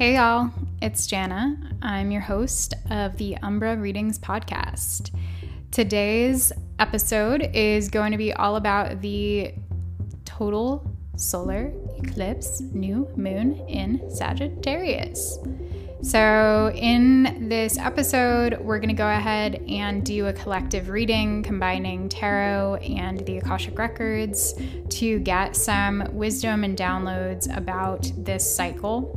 Hey, y'all, it's Jana. I'm your host of the Umbra Readings podcast. Today's episode is going to be all about the total solar eclipse new moon in Sagittarius. So, in this episode, we're going to go ahead and do a collective reading combining tarot and the Akashic Records to get some wisdom and downloads about this cycle.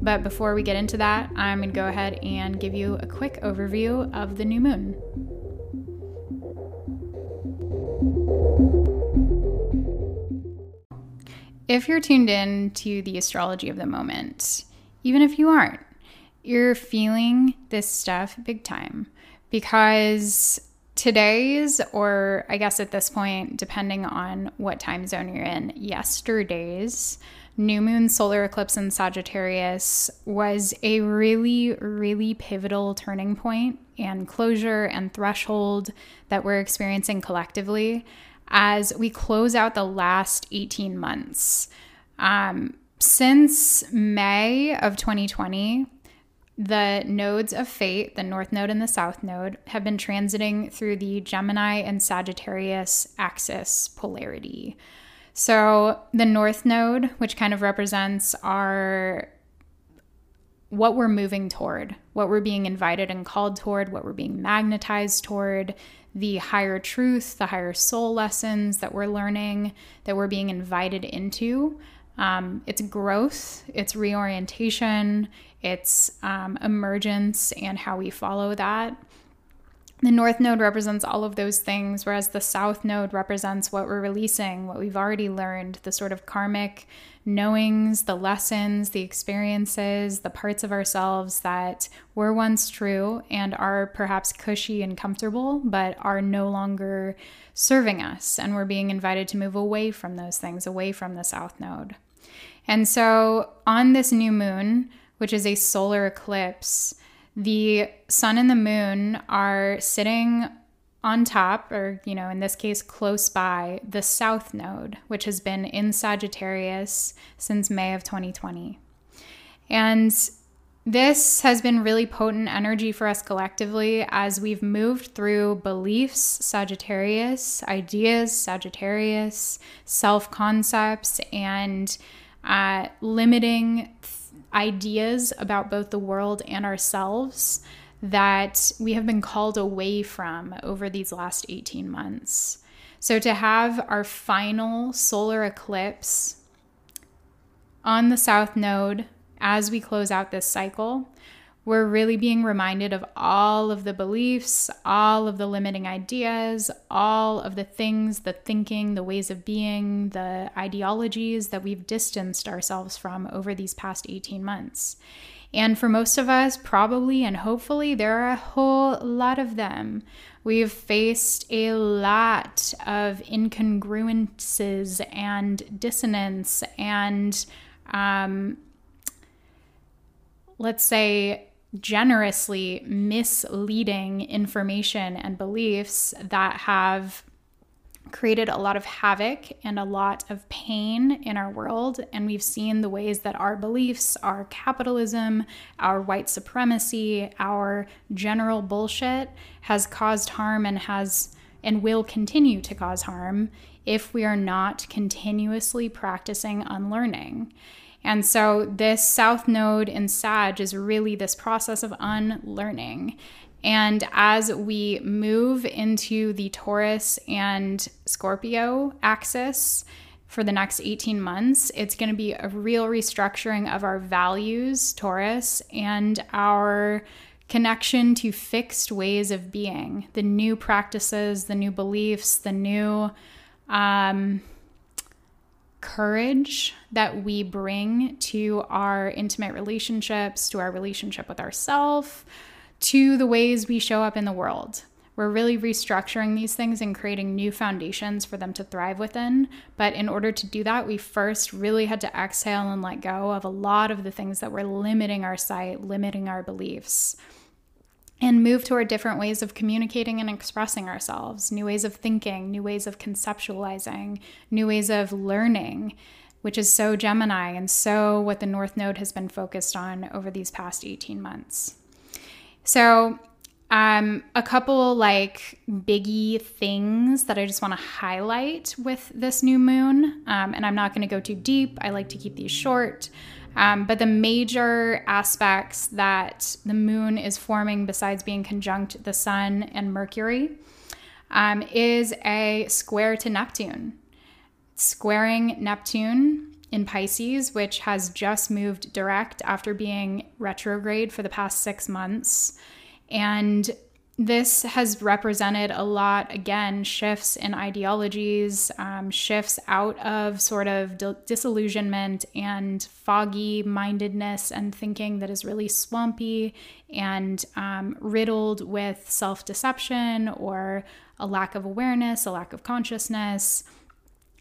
But before we get into that, I'm going to go ahead and give you a quick overview of the new moon. If you're tuned in to the astrology of the moment, even if you aren't, you're feeling this stuff big time because today's, or I guess at this point, depending on what time zone you're in, yesterday's new moon solar eclipse in Sagittarius was a really, really pivotal turning point and closure and threshold that we're experiencing collectively as we close out the last 18 months. Um, since May of 2020, the nodes of fate, the North Node and the South Node, have been transiting through the Gemini and Sagittarius axis polarity. So, the North Node, which kind of represents our what we're moving toward, what we're being invited and called toward, what we're being magnetized toward, the higher truth, the higher soul lessons that we're learning, that we're being invited into. Um, it's growth, it's reorientation, it's um, emergence, and how we follow that. The North Node represents all of those things, whereas the South Node represents what we're releasing, what we've already learned, the sort of karmic knowings, the lessons, the experiences, the parts of ourselves that were once true and are perhaps cushy and comfortable, but are no longer serving us. And we're being invited to move away from those things, away from the South Node. And so on this new moon, which is a solar eclipse, the sun and the moon are sitting on top, or, you know, in this case, close by the south node, which has been in Sagittarius since May of 2020. And this has been really potent energy for us collectively as we've moved through beliefs, Sagittarius, ideas, Sagittarius, self concepts, and uh, limiting ideas about both the world and ourselves that we have been called away from over these last 18 months. So, to have our final solar eclipse on the South Node as we close out this cycle we're really being reminded of all of the beliefs, all of the limiting ideas, all of the things, the thinking, the ways of being, the ideologies that we've distanced ourselves from over these past 18 months. And for most of us, probably and hopefully, there are a whole lot of them. We've faced a lot of incongruences and dissonance and, um, let's say, generously misleading information and beliefs that have created a lot of havoc and a lot of pain in our world. And we've seen the ways that our beliefs, our capitalism, our white supremacy, our general bullshit has caused harm and has and will continue to cause harm if we are not continuously practicing unlearning. And so, this South Node in Sag is really this process of unlearning. And as we move into the Taurus and Scorpio axis for the next 18 months, it's going to be a real restructuring of our values, Taurus, and our connection to fixed ways of being, the new practices, the new beliefs, the new. Um, courage that we bring to our intimate relationships, to our relationship with ourselves, to the ways we show up in the world. We're really restructuring these things and creating new foundations for them to thrive within. But in order to do that, we first really had to exhale and let go of a lot of the things that were limiting our sight, limiting our beliefs and move toward different ways of communicating and expressing ourselves, new ways of thinking, new ways of conceptualizing, new ways of learning. which is so Gemini and so what the North Node has been focused on over these past 18 months. So, um, a couple like biggie things that I just want to highlight with this new moon, um, and I'm not going to go too deep. I like to keep these short. Um, but the major aspects that the moon is forming, besides being conjunct the sun and Mercury, um, is a square to Neptune. Squaring Neptune in Pisces, which has just moved direct after being retrograde for the past six months. And this has represented a lot, again, shifts in ideologies, um, shifts out of sort of disillusionment and foggy mindedness and thinking that is really swampy and um, riddled with self deception or a lack of awareness, a lack of consciousness.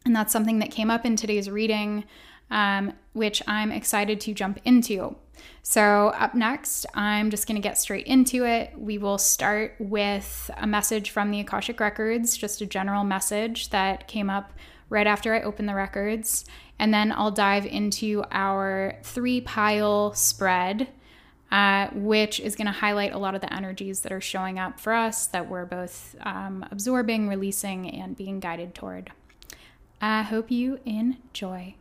And that's something that came up in today's reading, um, which I'm excited to jump into. So, up next, I'm just going to get straight into it. We will start with a message from the Akashic Records, just a general message that came up right after I opened the records. And then I'll dive into our three pile spread, uh, which is going to highlight a lot of the energies that are showing up for us that we're both um, absorbing, releasing, and being guided toward. I hope you enjoy.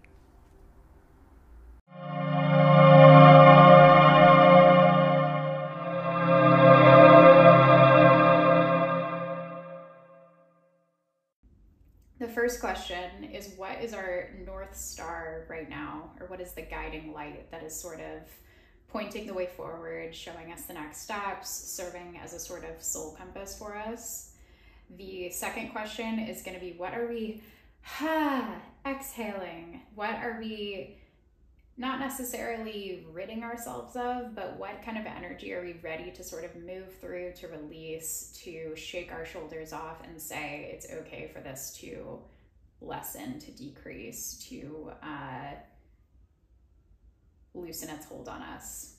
First question is what is our North Star right now, or what is the guiding light that is sort of pointing the way forward, showing us the next steps, serving as a sort of soul compass for us? The second question is going to be what are we ha, exhaling? What are we not necessarily ridding ourselves of, but what kind of energy are we ready to sort of move through, to release, to shake our shoulders off and say it's okay for this to lessen, to decrease, to uh, loosen its hold on us?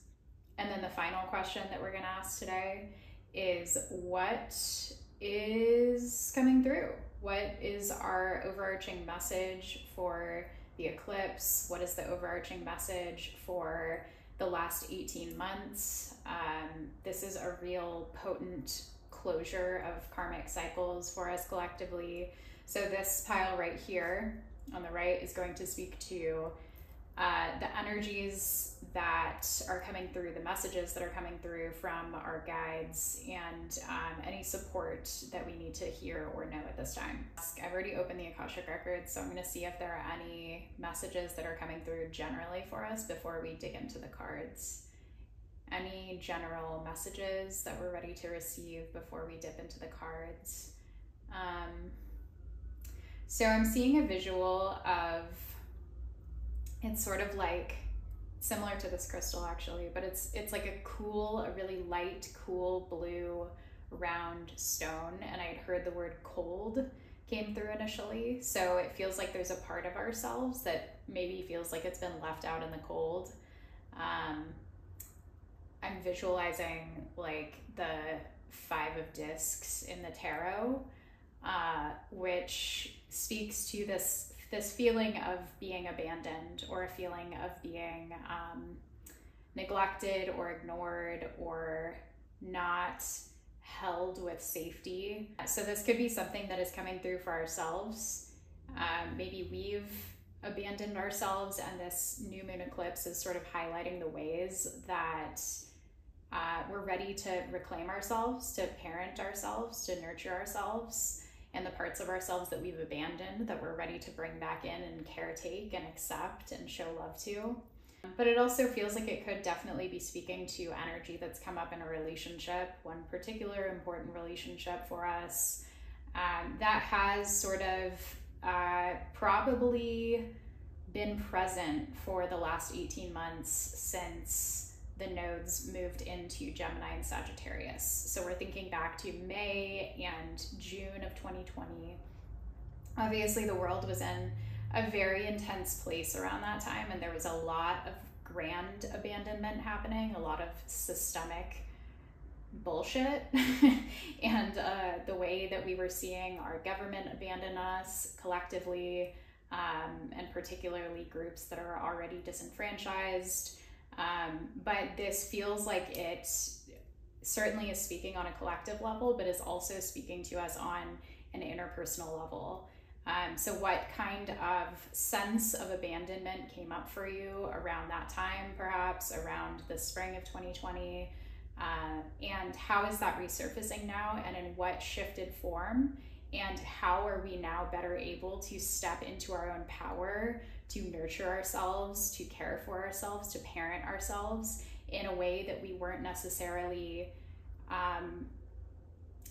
And then the final question that we're going to ask today is what is coming through? What is our overarching message for the eclipse? What is the overarching message for the last 18 months? Um, this is a real potent closure of karmic cycles for us collectively. So, this pile right here on the right is going to speak to uh, the energies that are coming through, the messages that are coming through from our guides, and um, any support that we need to hear or know at this time. I've already opened the Akashic Records, so I'm going to see if there are any messages that are coming through generally for us before we dig into the cards. Any general messages that we're ready to receive before we dip into the cards. Um, so I'm seeing a visual of it's sort of like similar to this crystal actually, but it's it's like a cool, a really light, cool blue round stone. And I'd heard the word cold came through initially. So it feels like there's a part of ourselves that maybe feels like it's been left out in the cold. Um, I'm visualizing like the five of discs in the tarot, uh, which speaks to this this feeling of being abandoned or a feeling of being um, neglected or ignored or not held with safety. So, this could be something that is coming through for ourselves. Um, maybe we've abandoned ourselves, and this new moon eclipse is sort of highlighting the ways that uh, we're ready to reclaim ourselves, to parent ourselves, to nurture ourselves and the parts of ourselves that we've abandoned that we're ready to bring back in and caretake and accept and show love to. But it also feels like it could definitely be speaking to energy that's come up in a relationship, one particular important relationship for us um, that has sort of uh, probably been present for the last 18 months since the nodes moved into Gemini and Sagittarius. So we're thinking back to May and June of 2020. Obviously, the world was in a very intense place around that time, and there was a lot of grand abandonment happening, a lot of systemic bullshit. and uh, the way that we were seeing our government abandon us collectively, um, and particularly groups that are already disenfranchised. Um, but this feels like it certainly is speaking on a collective level, but is also speaking to us on an interpersonal level. Um, so, what kind of sense of abandonment came up for you around that time, perhaps around the spring of 2020? Uh, and how is that resurfacing now, and in what shifted form? And how are we now better able to step into our own power, to nurture ourselves, to care for ourselves, to parent ourselves in a way that we weren't necessarily um,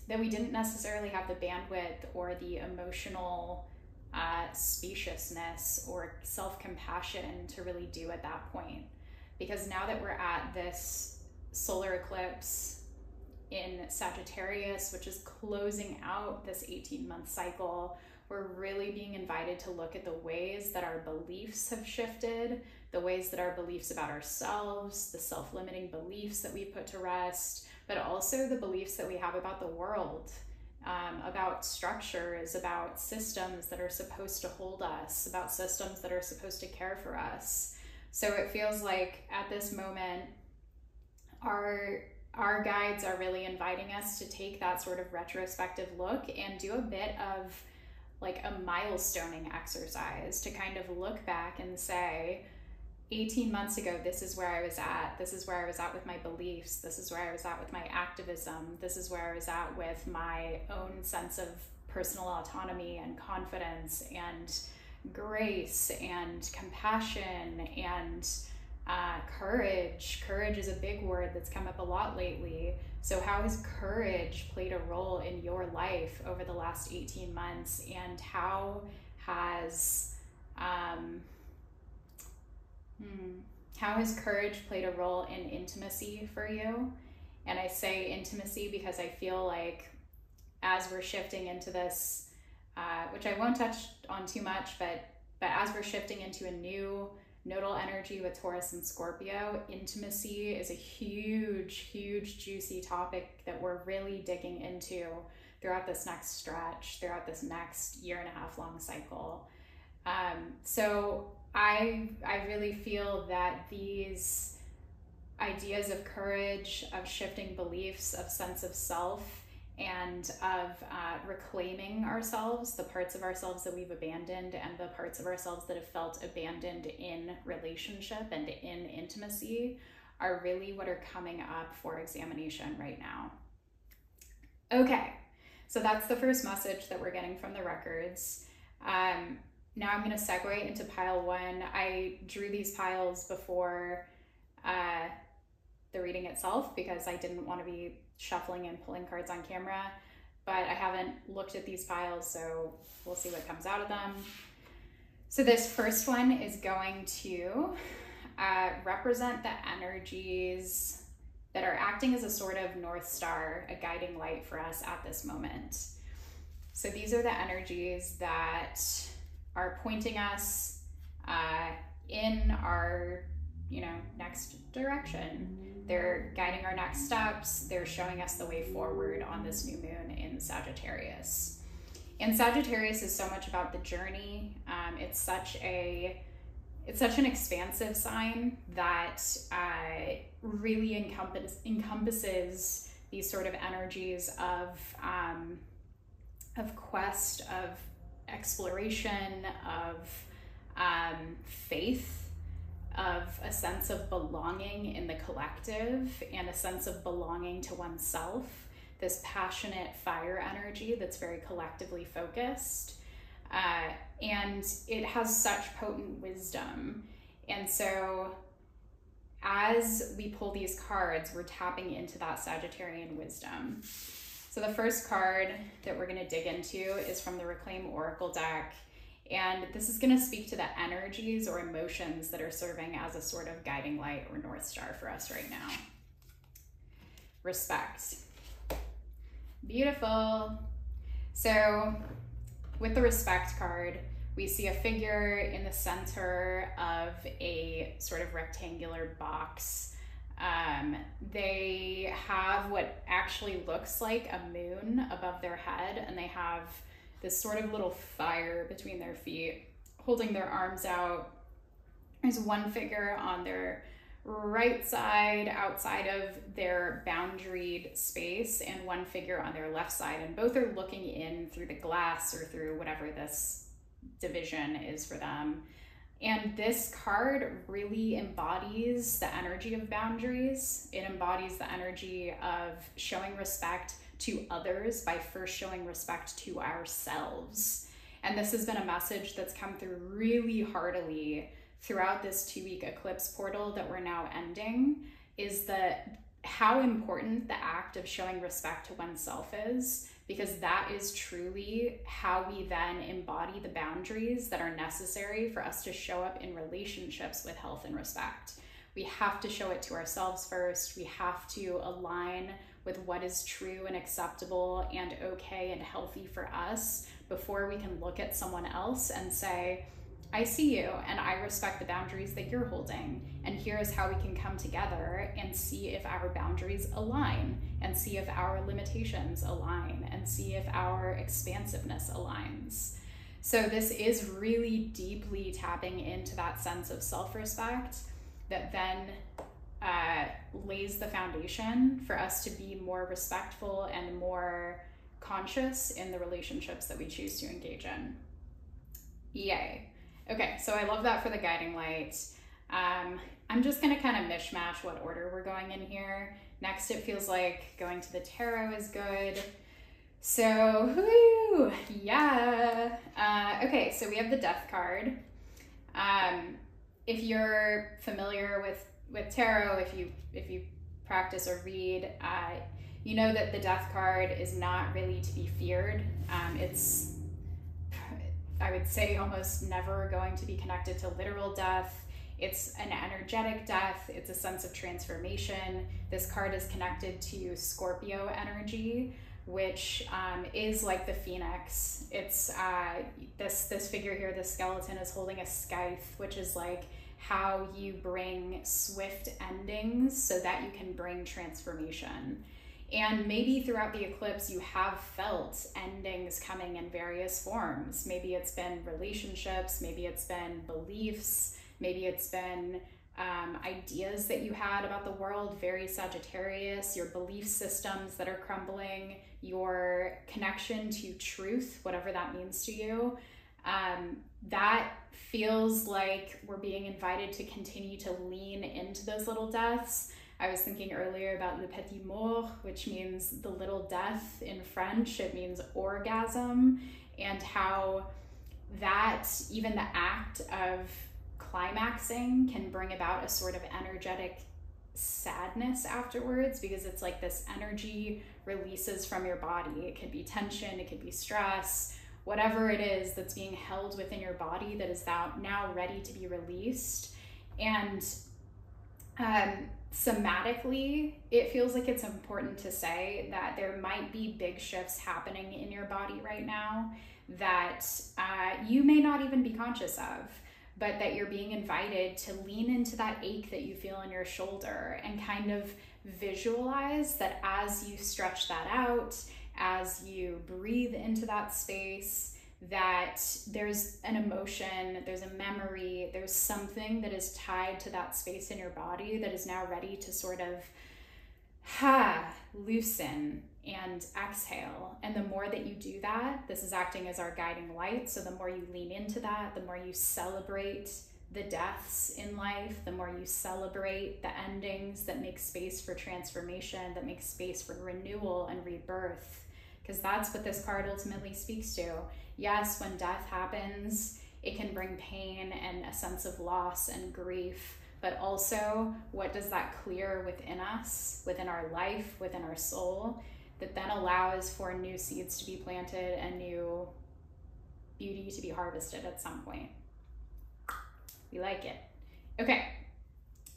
that we didn't necessarily have the bandwidth or the emotional uh, spaciousness or self compassion to really do at that point. Because now that we're at this solar eclipse in Sagittarius, which is closing out this 18 month cycle, we're really being invited to look at the ways that our beliefs have shifted, the ways that our beliefs about ourselves, the self limiting beliefs that we put to rest, but also the beliefs that we have about the world, um, about structures, about systems that are supposed to hold us, about systems that are supposed to care for us. So it feels like at this moment, our our guides are really inviting us to take that sort of retrospective look and do a bit of like a milestoning exercise to kind of look back and say, 18 months ago, this is where I was at. This is where I was at with my beliefs. This is where I was at with my activism. This is where I was at with my own sense of personal autonomy and confidence and grace and compassion and uh, courage. Courage is a big word that's come up a lot lately. So, how has courage played a role in your life over the last 18 months? And how has, um, hmm, how has courage played a role in intimacy for you? And I say intimacy because I feel like as we're shifting into this, uh, which I won't touch on too much, but but as we're shifting into a new nodal energy with Taurus and Scorpio, intimacy is a huge, huge, juicy topic that we're really digging into throughout this next stretch, throughout this next year and a half long cycle. Um, so I I really feel that these ideas of courage, of shifting beliefs, of sense of self, and of uh, reclaiming ourselves, the parts of ourselves that we've abandoned, and the parts of ourselves that have felt abandoned in relationship and in intimacy, are really what are coming up for examination right now. Okay, so that's the first message that we're getting from the records. Um, now I'm going to segue into pile one. I drew these piles before uh, the reading itself because I didn't want to be shuffling and pulling cards on camera, but I haven't looked at these piles, so we'll see what comes out of them. So this first one is going to uh, represent the energies that are acting as a sort of North Star, a guiding light for us at this moment. So these are the energies that are pointing us uh, in our you know, next direction. They're guiding our next steps. They're showing us the way forward on this new moon in Sagittarius. And Sagittarius is so much about the journey. Um, it's such a it's such an expansive sign that uh, really encompass, encompasses these sort of energies of um, of quest, of exploration, of um, faith of a sense of belonging in the collective and a sense of belonging to oneself, this passionate fire energy that's very collectively focused. Uh, and it has such potent wisdom. And so, as we pull these cards, we're tapping into that Sagittarian wisdom. So, the first card that we're going to dig into is from the Reclaim Oracle deck. And this is going to speak to the energies or emotions that are serving as a sort of guiding light or North Star for us right now. Respect. Beautiful. So, with the respect card, we see a figure in the center of a sort of rectangular box. Um, they have what actually looks like a moon above their head, and they have this sort of little fire between their feet holding their arms out. There's one figure on their right side outside of their boundaried space and one figure on their left side and both are looking in through the glass or through whatever this division is for them and this card really embodies the energy of boundaries it embodies the energy of showing respect to others by first showing respect to ourselves and this has been a message that's come through really heartily throughout this two week eclipse portal that we're now ending is that how important the act of showing respect to oneself is because that is truly how we then embody the boundaries that are necessary for us to show up in relationships with health and respect. We have to show it to ourselves first. We have to align with what is true and acceptable and okay and healthy for us before we can look at someone else and say, I see you and I respect the boundaries that you're holding. And here's how we can come together and see if our boundaries align and see if our limitations align and see if our expansiveness aligns. So, this is really deeply tapping into that sense of self respect that then uh, lays the foundation for us to be more respectful and more conscious in the relationships that we choose to engage in. Yay. Okay, so I love that for the guiding light. Um, I'm just gonna kind of mishmash what order we're going in here. Next, it feels like going to the tarot is good. So, whoo, yeah. Uh, okay, so we have the death card. Um, if you're familiar with with tarot, if you if you practice or read, uh, you know that the death card is not really to be feared. Um, it's I would say almost never going to be connected to literal death. It's an energetic death, it's a sense of transformation. This card is connected to Scorpio energy, which um, is like the phoenix. It's uh, this this figure here, the skeleton is holding a scythe, which is like how you bring swift endings so that you can bring transformation. And maybe throughout the eclipse, you have felt endings coming in various forms. Maybe it's been relationships, maybe it's been beliefs, maybe it's been um, ideas that you had about the world, very Sagittarius, your belief systems that are crumbling, your connection to truth, whatever that means to you. Um, that feels like we're being invited to continue to lean into those little deaths I was thinking earlier about le petit mort, which means the little death in French. It means orgasm, and how that, even the act of climaxing, can bring about a sort of energetic sadness afterwards because it's like this energy releases from your body. It could be tension, it could be stress, whatever it is that's being held within your body that is now, ready to be released. And um, somatically, it feels like it's important to say that there might be big shifts happening in your body right now that uh, you may not even be conscious of, but that you're being invited to lean into that ache that you feel in your shoulder and kind of visualize that as you stretch that out, as you breathe into that space that there's an emotion, there's a memory, there's something that is tied to that space in your body that is now ready to sort of ha loosen and exhale. And the more that you do that, this is acting as our guiding light. So the more you lean into that, the more you celebrate the deaths in life, the more you celebrate the endings that make space for transformation, that make space for renewal and rebirth because that's what this card ultimately speaks to. Yes, when death happens, it can bring pain and a sense of loss and grief, but also what does that clear within us, within our life, within our soul, that then allows for new seeds to be planted and new beauty to be harvested at some point. We like it. Okay.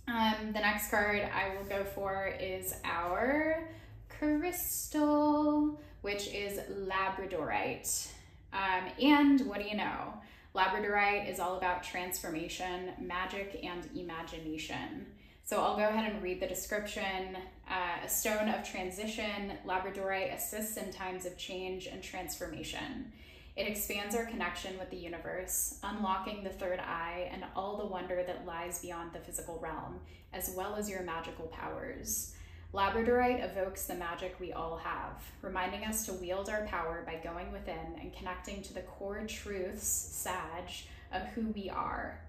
Um, the next card I will go for is our crystal which is labradorite. Um, and what do you know? Labradorite is all about transformation, magic, and imagination. So I'll go ahead and read the description. Uh, a stone of transition, labradorite assists in times of change and transformation. It expands our connection with the universe, unlocking the third eye and all the wonder that lies beyond the physical realm, as well as your magical powers. Labradorite evokes the magic we all have, reminding us to wield our power by going within and connecting to the core truths, Sag, of who we are.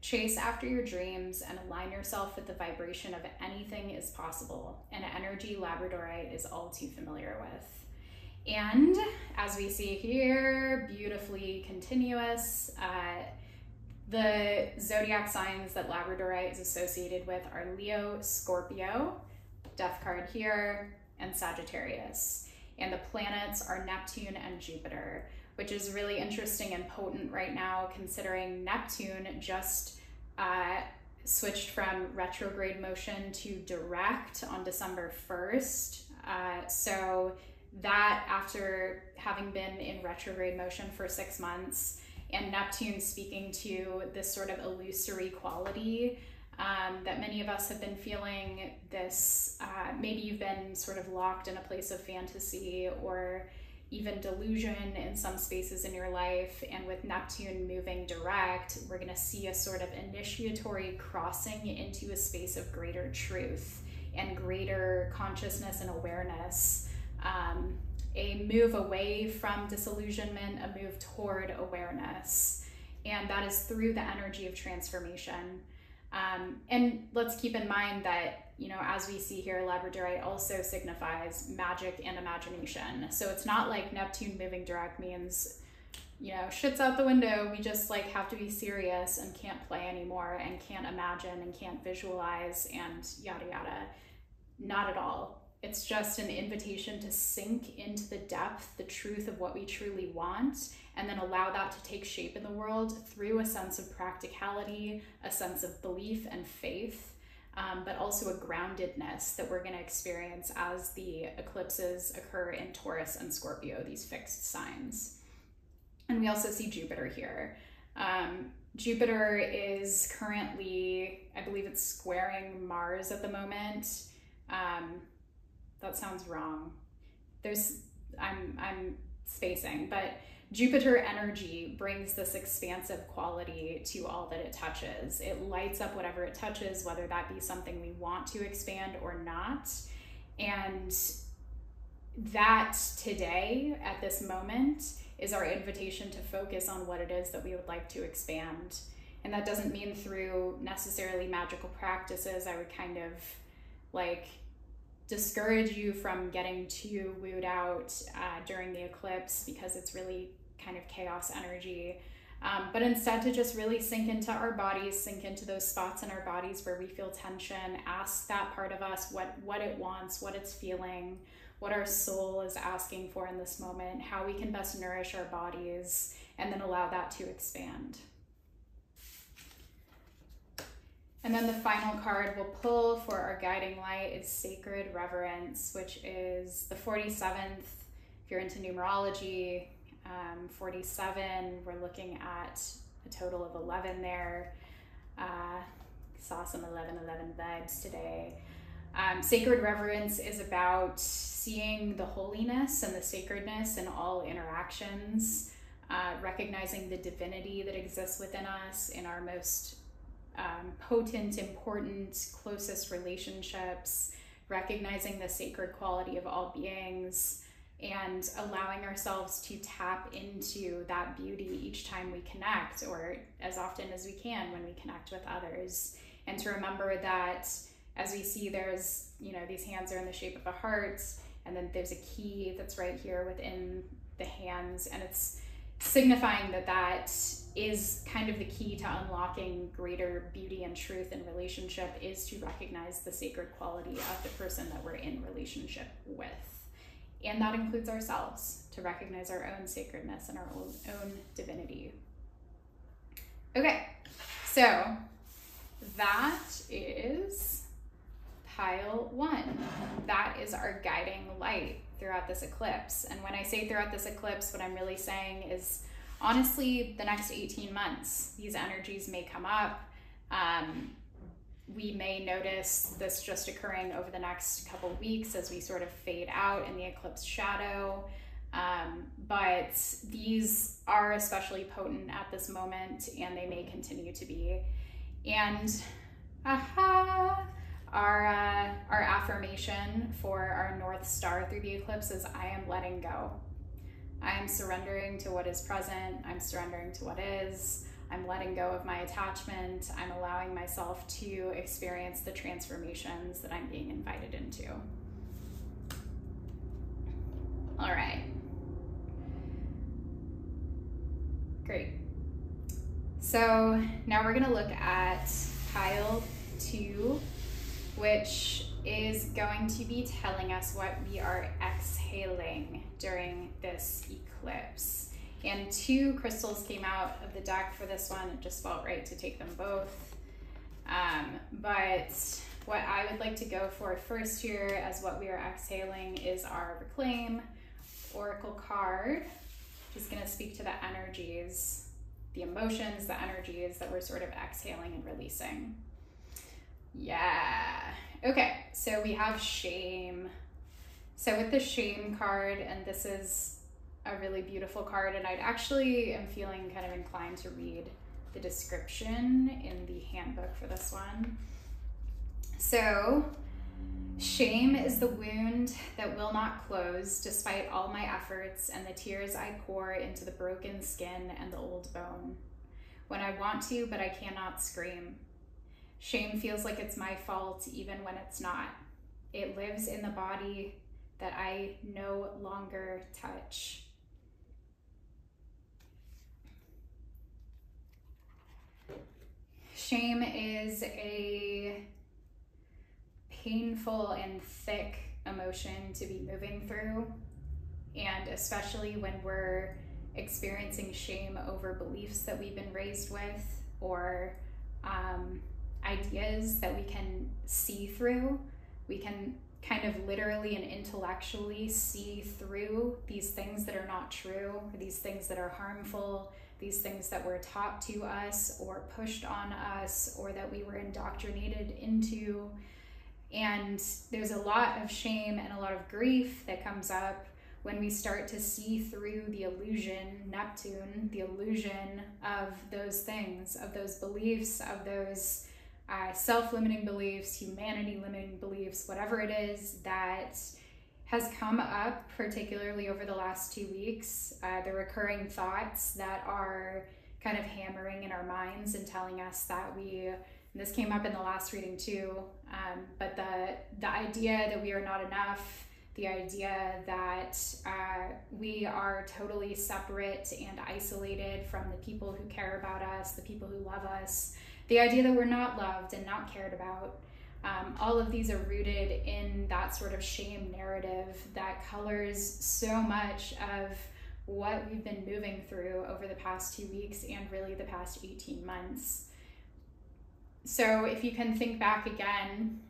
Chase after your dreams and align yourself with the vibration of anything is possible, an energy Labradorite is all too familiar with. And as we see here, beautifully continuous. Uh, the zodiac signs that Labradorite is associated with are Leo, Scorpio, death card here, and Sagittarius. And the planets are Neptune and Jupiter, which is really interesting and potent right now, considering Neptune just uh, switched from retrograde motion to direct on December 1st. Uh, so that after having been in retrograde motion for six months and Neptune speaking to this sort of illusory quality um, that many of us have been feeling this uh, maybe you've been sort of locked in a place of fantasy or even delusion in some spaces in your life. And with Neptune moving direct, we're going to see a sort of initiatory crossing into a space of greater truth and greater consciousness and awareness um, a move away from disillusionment, a move toward awareness. And that is through the energy of transformation. Um, and let's keep in mind that, you know, as we see here, Labradorite also signifies magic and imagination. So it's not like Neptune moving direct means, you know, shit's out the window. We just like have to be serious and can't play anymore and can't imagine and can't visualize and yada yada. Not at all. It's just an invitation to sink into the depth, the truth of what we truly want, and then allow that to take shape in the world through a sense of practicality, a sense of belief and faith, um, but also a groundedness that we're going to experience as the eclipses occur in Taurus and Scorpio, these fixed signs. And we also see Jupiter here. Um, Jupiter is currently, I believe it's squaring Mars at the moment. Um, that sounds wrong. There's I'm I'm spacing, but Jupiter energy brings this expansive quality to all that it touches. It lights up whatever it touches, whether that be something we want to expand or not. And that today, at this moment, is our invitation to focus on what it is that we would like to expand. And that doesn't mean through necessarily magical practices. I would kind of like discourage you from getting too wooed out uh, during the eclipse because it's really kind of chaos energy. Um, but instead, to just really sink into our bodies, sink into those spots in our bodies where we feel tension, ask that part of us what, what it wants, what it's feeling, what our soul is asking for in this moment, how we can best nourish our bodies, and then allow that to expand. And then the final card we'll pull for our guiding light is Sacred Reverence, which is the 47th. If you're into numerology, um, 47, we're looking at a total of 11 there. Uh, saw some 11 11 vibes today. Um, sacred reverence is about seeing the holiness and the sacredness in all interactions, uh, recognizing the divinity that exists within us in our most um, potent, important, closest relationships, recognizing the sacred quality of all beings, and allowing ourselves to tap into that beauty each time we connect, or as often as we can when we connect with others. And to remember that as we see, there's, you know, these hands are in the shape of a heart, and then there's a key that's right here within the hands, and it's signifying that that is kind of the key to unlocking greater beauty and truth in relationship is to recognize the sacred quality of the person that we're in relationship with. And that includes ourselves to recognize our own sacredness and our own, own divinity. Okay, so that is pile one. That is our guiding light throughout this eclipse. And when I say throughout this eclipse, what I'm really saying is honestly, the next 18 months, these energies may come up. Um, we may notice this just occurring over the next couple weeks as we sort of fade out in the eclipse shadow. Um, but these are especially potent at this moment and they may continue to be. And aha, our, uh, our affirmation for our North Star through the eclipse is I am letting go. I am surrendering to what is present. I'm surrendering to what is. I'm letting go of my attachment. I'm allowing myself to experience the transformations that I'm being invited into. All right. Great. So now we're going to look at pile two, which is going to be telling us what we are exhaling during this eclipse. And two crystals came out of the deck for this one. It just felt right to take them both. Um, but what I would like to go for first here as what we are exhaling is our Reclaim Oracle card. Just gonna speak to the energies, the emotions, the energies that we're sort of exhaling and releasing. Yeah. Okay, so we have shame. So with the shame card, and this is a really beautiful card, and I'd actually am feeling kind of inclined to read the description in the handbook for this one. So, shame is the wound that will not close despite all my efforts and the tears I pour into the broken skin and the old bone. When I want to, but I cannot scream. Shame feels like it's my fault even when it's not. It lives in the body that I no longer touch. Shame is a painful and thick emotion to be moving through, and especially when we're experiencing shame over beliefs that we've been raised with or um, ideas that we can see through. We can kind of literally and intellectually see through these things that are not true, these things that are harmful, these things that were taught to us or pushed on us or that we were indoctrinated into. And there's a lot of shame and a lot of grief that comes up when we start to see through the illusion, Neptune, the illusion of those things, of those beliefs, of those uh, self limiting beliefs, humanity limiting beliefs, whatever it is that has come up, particularly over the last two weeks. Uh, the recurring thoughts that are kind of hammering in our minds and telling us that we this came up in the last reading too um, but the the idea that we are not enough the idea that uh, we are totally separate and isolated from the people who care about us the people who love us the idea that we're not loved and not cared about. Um, all of these are rooted in that sort of shame narrative that colors so much of what we've been moving through over the past two weeks and really the past 18 months. So, if you can think back again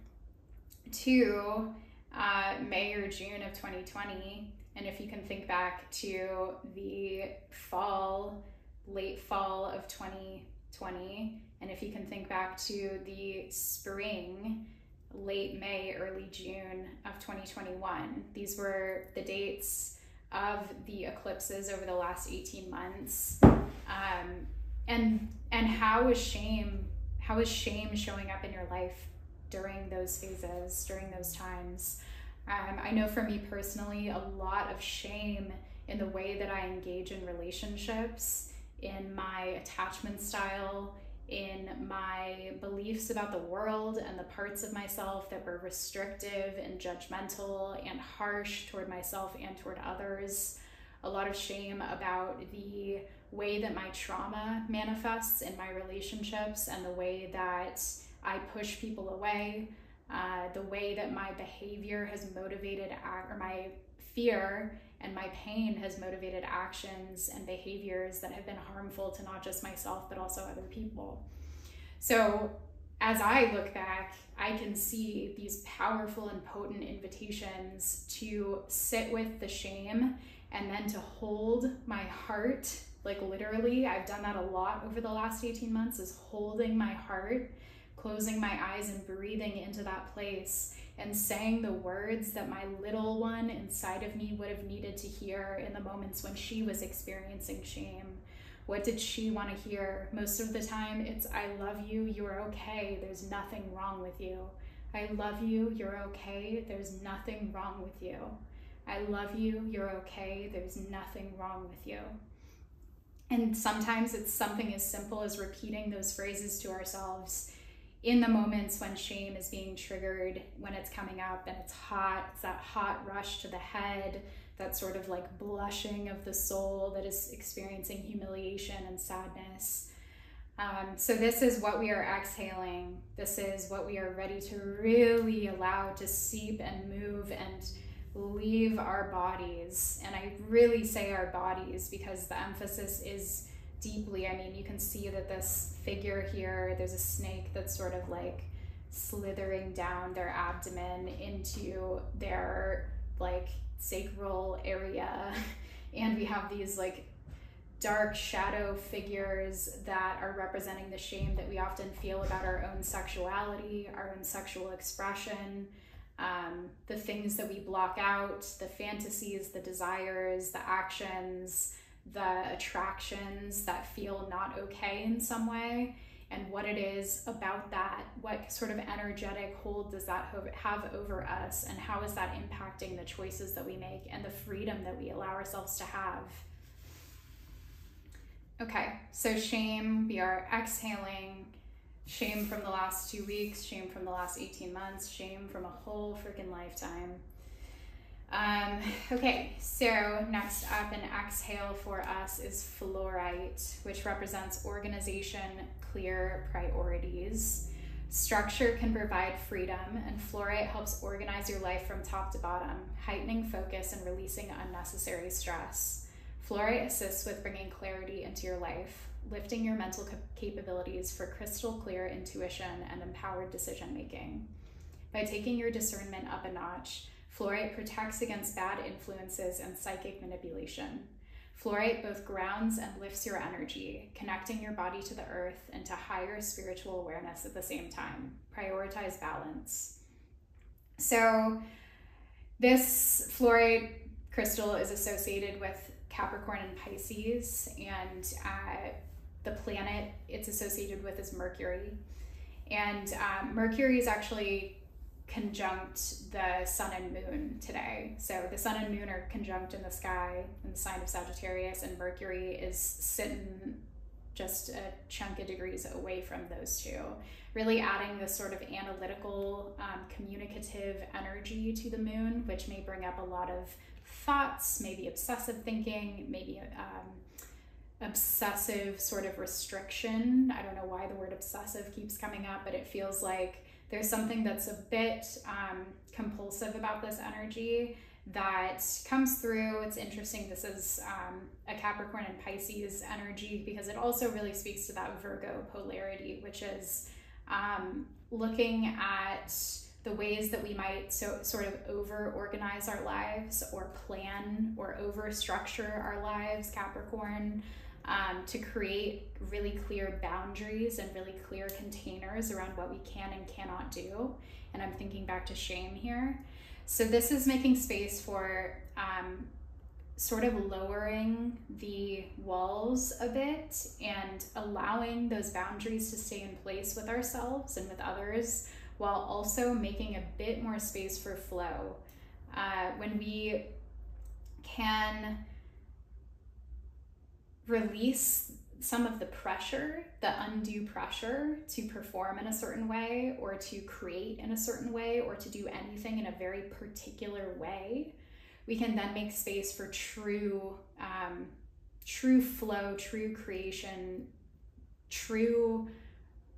to uh, May or June of 2020, and if you can think back to the fall, late fall of 2020, and if you can think back to the spring, late May, early June of 2021, these were the dates of the eclipses over the last 18 months. Um, and and how is shame how is shame showing up in your life during those phases, during those times? Um, I know for me personally, a lot of shame in the way that I engage in relationships, in my attachment style, in my beliefs about the world and the parts of myself that were restrictive and judgmental and harsh toward myself and toward others. A lot of shame about the way that my trauma manifests in my relationships and the way that I push people away, uh, the way that my behavior has motivated, or my fear and my pain has motivated actions and behaviors that have been harmful to not just myself, but also other people. So, as I look back, I can see these powerful and potent invitations to sit with the shame and then to hold my heart. Like, literally, I've done that a lot over the last 18 months, is holding my heart closing my eyes and breathing into that place and saying the words that my little one inside of me would have needed to hear in the moments when she was experiencing shame. What did she want to hear? Most of the time, it's I love you, you're okay, there's nothing wrong with you. I love you, you're okay, there's nothing wrong with you. I love you, you're okay, there's nothing wrong with you. And sometimes it's something as simple as repeating those phrases to ourselves in the moments when shame is being triggered, when it's coming up and it's hot, it's that hot rush to the head, that sort of like blushing of the soul that is experiencing humiliation and sadness. Um, so, this is what we are exhaling. This is what we are ready to really allow to seep and move and leave our bodies. And I really say our bodies because the emphasis is deeply. I mean, you can see that this figure here, there's a snake that's sort of like slithering down their abdomen into their like sacral area. And we have these like dark shadow figures that are representing the shame that we often feel about our own sexuality, our own sexual expression, um, the things that we block out, the fantasies, the desires, the actions, the attractions that feel not okay in some way and what it is about that what sort of energetic hold does that have over us and how is that impacting the choices that we make and the freedom that we allow ourselves to have. Okay so shame we are exhaling. Shame from the last two weeks shame from the last 18 months shame from a whole freaking lifetime um, okay, so next up, an exhale for us is fluorite, which represents organization, clear priorities. Structure can provide freedom, and fluorite helps organize your life from top to bottom, heightening focus and releasing unnecessary stress. Fluorite assists with bringing clarity into your life, lifting your mental capabilities for crystal clear intuition and empowered decision making. By taking your discernment up a notch, Fluorite protects against bad influences and psychic manipulation. Fluorite both grounds and lifts your energy, connecting your body to the earth and to higher spiritual awareness at the same time. Prioritize balance. So, this fluorite crystal is associated with Capricorn and Pisces, and uh, the planet it's associated with is Mercury. And um, Mercury is actually conjunct the sun and moon today. So the sun and moon are conjunct in the sky in the sign of Sagittarius, and Mercury is sitting just a chunk of degrees away from those two. Really adding this sort of analytical, um, communicative energy to the moon, which may bring up a lot of thoughts, maybe obsessive thinking, maybe um, obsessive sort of restriction. I don't know why the word obsessive keeps coming up, but it feels like there's something that's a bit um, compulsive about this energy that comes through. It's interesting. This is um, a Capricorn and Pisces energy because it also really speaks to that Virgo polarity, which is um, looking at the ways that we might so sort of over organize our lives or plan or over structure our lives, Capricorn um, to create really clear boundaries and really clear containers around what we can and cannot do. And I'm thinking back to shame here. So, this is making space for um, sort of lowering the walls a bit and allowing those boundaries to stay in place with ourselves and with others while also making a bit more space for flow. Uh, when we can release some of the pressure, the undue pressure to perform in a certain way or to create in a certain way or to do anything in a very particular way, we can then make space for true, um, true flow, true creation, true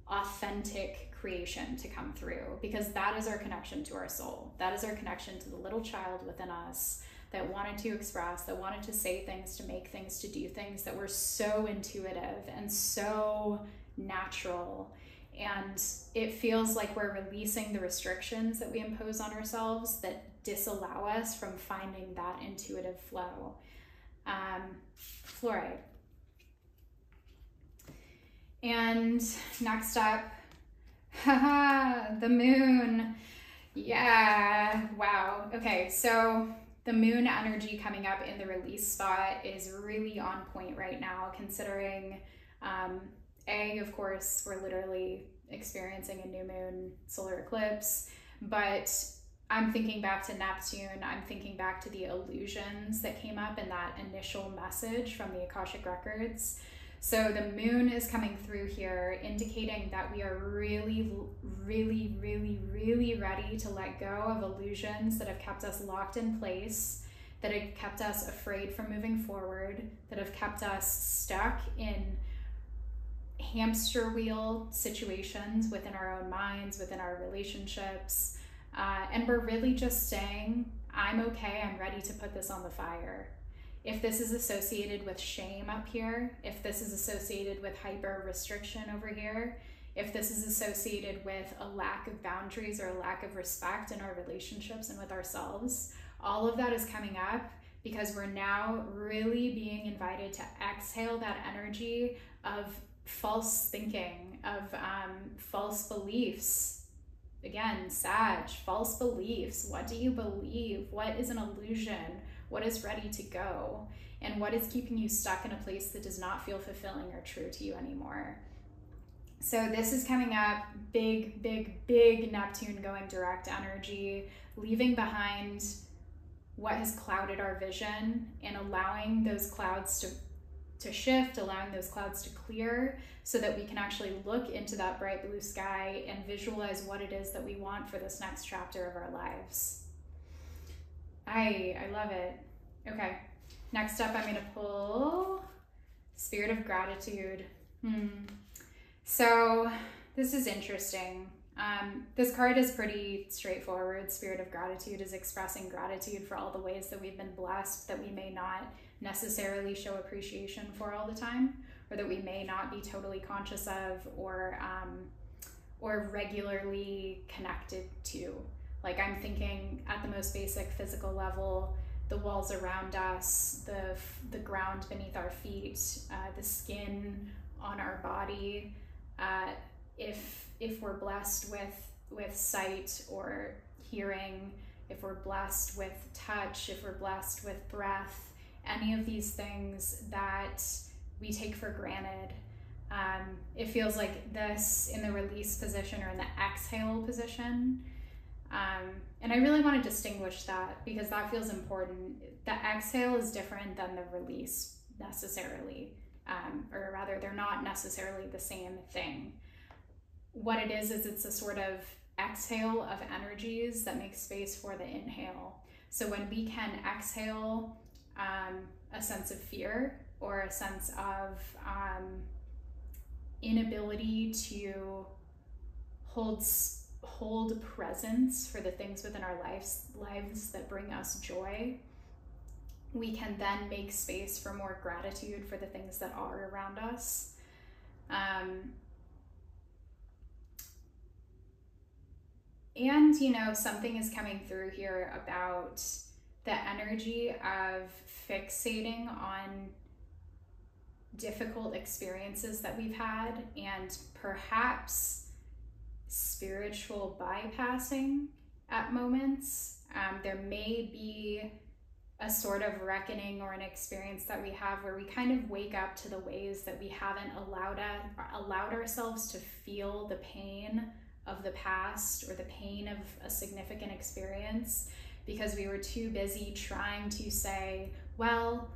authentic creation to come through because that is our connection to our soul. That is our connection to the little child within us that wanted to express, that wanted to say things, to make things, to do things that were so intuitive and so natural. And it feels like we're releasing the restrictions that we impose on ourselves that disallow us from finding that intuitive flow. Um, fluorite. And next up, Haha, the moon. Yeah, wow. Okay, so the moon energy coming up in the release spot is really on point right now, considering um, A, of course, we're literally experiencing a new moon solar eclipse, but I'm thinking back to Neptune. I'm thinking back to the illusions that came up in that initial message from the Akashic Records. So the moon is coming through here, indicating that we are really, really, really, really ready to let go of illusions that have kept us locked in place, that have kept us afraid from moving forward, that have kept us stuck in hamster wheel situations within our own minds, within our relationships. Uh, and we're really just saying, I'm okay, I'm ready to put this on the fire if this is associated with shame up here, if this is associated with hyper restriction over here, if this is associated with a lack of boundaries or a lack of respect in our relationships and with ourselves, all of that is coming up because we're now really being invited to exhale that energy of false thinking, of um, false beliefs. Again, Sag, false beliefs. What do you believe? What is an illusion? What is ready to go, and what is keeping you stuck in a place that does not feel fulfilling or true to you anymore. So, this is coming up big, big, big Neptune going direct energy, leaving behind what has clouded our vision and allowing those clouds to to shift, allowing those clouds to clear so that we can actually look into that bright blue sky and visualize what it is that we want for this next chapter of our lives. I I love it. Okay. Next up, I'm gonna pull Spirit of Gratitude. Hmm. So this is interesting. Um, this card is pretty straightforward. Spirit of Gratitude is expressing gratitude for all the ways that we've been blessed that we may not necessarily show appreciation for all the time, or that we may not be totally conscious of, or um, or regularly connected to. Like I'm thinking at the most basic physical level, the walls around us, the the ground beneath our feet, uh, the skin on our body. Uh, if if we're blessed with with sight or hearing, if we're blessed with touch, if we're blessed with breath, any of these things that we take for granted. Um, it feels like this in the release position or in the exhale position um, and I really want to distinguish that because that feels important. The exhale is different than the release necessarily, um, or rather, they're not necessarily the same thing. What it is, is it's a sort of exhale of energies that makes space for the inhale. So when we can exhale um, a sense of fear or a sense of um, inability to hold hold presence for the things within our lives lives that bring us joy we can then make space for more gratitude for the things that are around us. Um, and you know something is coming through here about the energy of fixating on difficult experiences that we've had and perhaps spiritual bypassing at moments. Um, there may be a sort of reckoning or an experience that we have where we kind of wake up to the ways that we haven't allowed a, allowed ourselves to feel the pain of the past or the pain of a significant experience because we were too busy trying to say, well,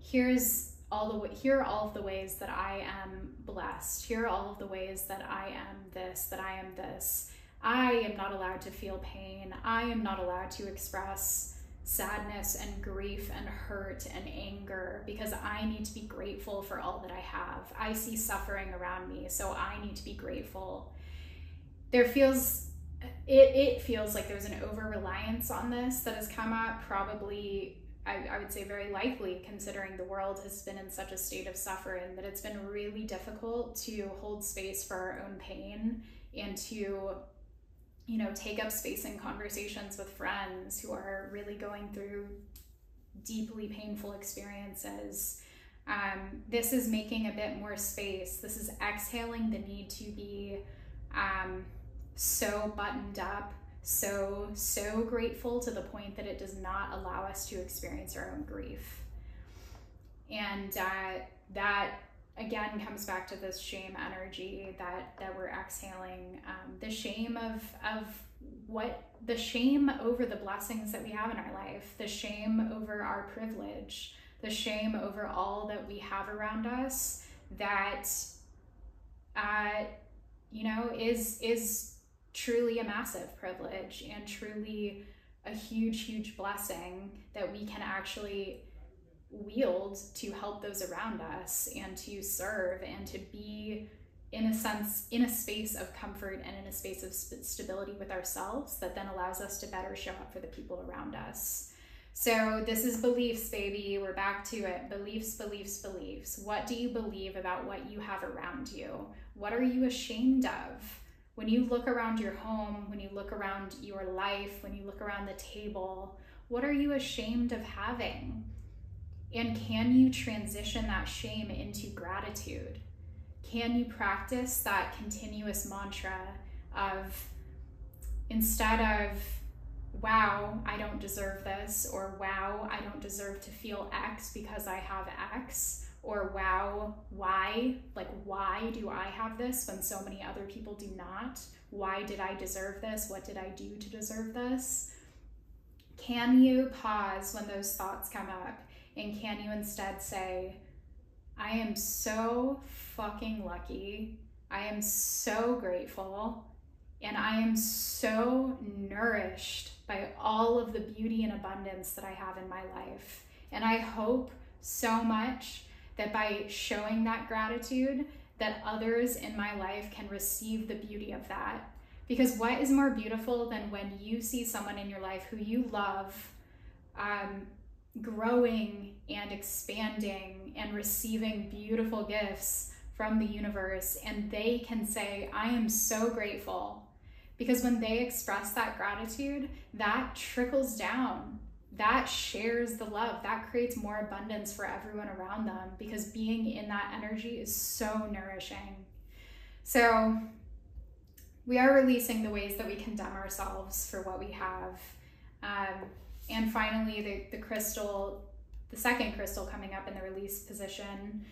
here's all the way, here are all of the ways that I am blessed. Here are all of the ways that I am this, that I am this. I am not allowed to feel pain. I am not allowed to express sadness and grief and hurt and anger because I need to be grateful for all that I have. I see suffering around me, so I need to be grateful. There feels it, it feels like there's an over reliance on this that has come up probably I, I would say very likely, considering the world has been in such a state of suffering, that it's been really difficult to hold space for our own pain and to, you know, take up space in conversations with friends who are really going through deeply painful experiences. Um, this is making a bit more space. This is exhaling the need to be um, so buttoned up, so, so grateful to the point that it does not allow us to experience our own grief. And uh, that again comes back to this shame energy that that we're exhaling um, the shame of of what the shame over the blessings that we have in our life the shame over our privilege the shame over all that we have around us that uh, you know is is truly a massive privilege and truly a huge huge blessing that we can actually wield to help those around us and to serve and to be in a sense in a space of comfort and in a space of stability with ourselves that then allows us to better show up for the people around us. So this is beliefs baby. We're back to it. Beliefs beliefs beliefs. What do you believe about what you have around you? What are you ashamed of when you look around your home when you look around your life when you look around the table what are you ashamed of having and can you transition that shame into gratitude? Can you practice that continuous mantra of instead of, wow, I don't deserve this, or wow, I don't deserve to feel X because I have X, or wow, why? Like, why do I have this when so many other people do not? Why did I deserve this? What did I do to deserve this? Can you pause when those thoughts come up and can you instead say, I am so fucking lucky. I am so grateful. And I am so nourished by all of the beauty and abundance that I have in my life. And I hope so much that by showing that gratitude, that others in my life can receive the beauty of that. Because what is more beautiful than when you see someone in your life who you love um, growing and expanding and receiving beautiful gifts from the universe. And they can say, I am so grateful. Because when they express that gratitude, that trickles down. That shares the love. That creates more abundance for everyone around them because being in that energy is so nourishing. So, we are releasing the ways that we condemn ourselves for what we have. Um, and finally, the, the crystal, the second crystal coming up in the release position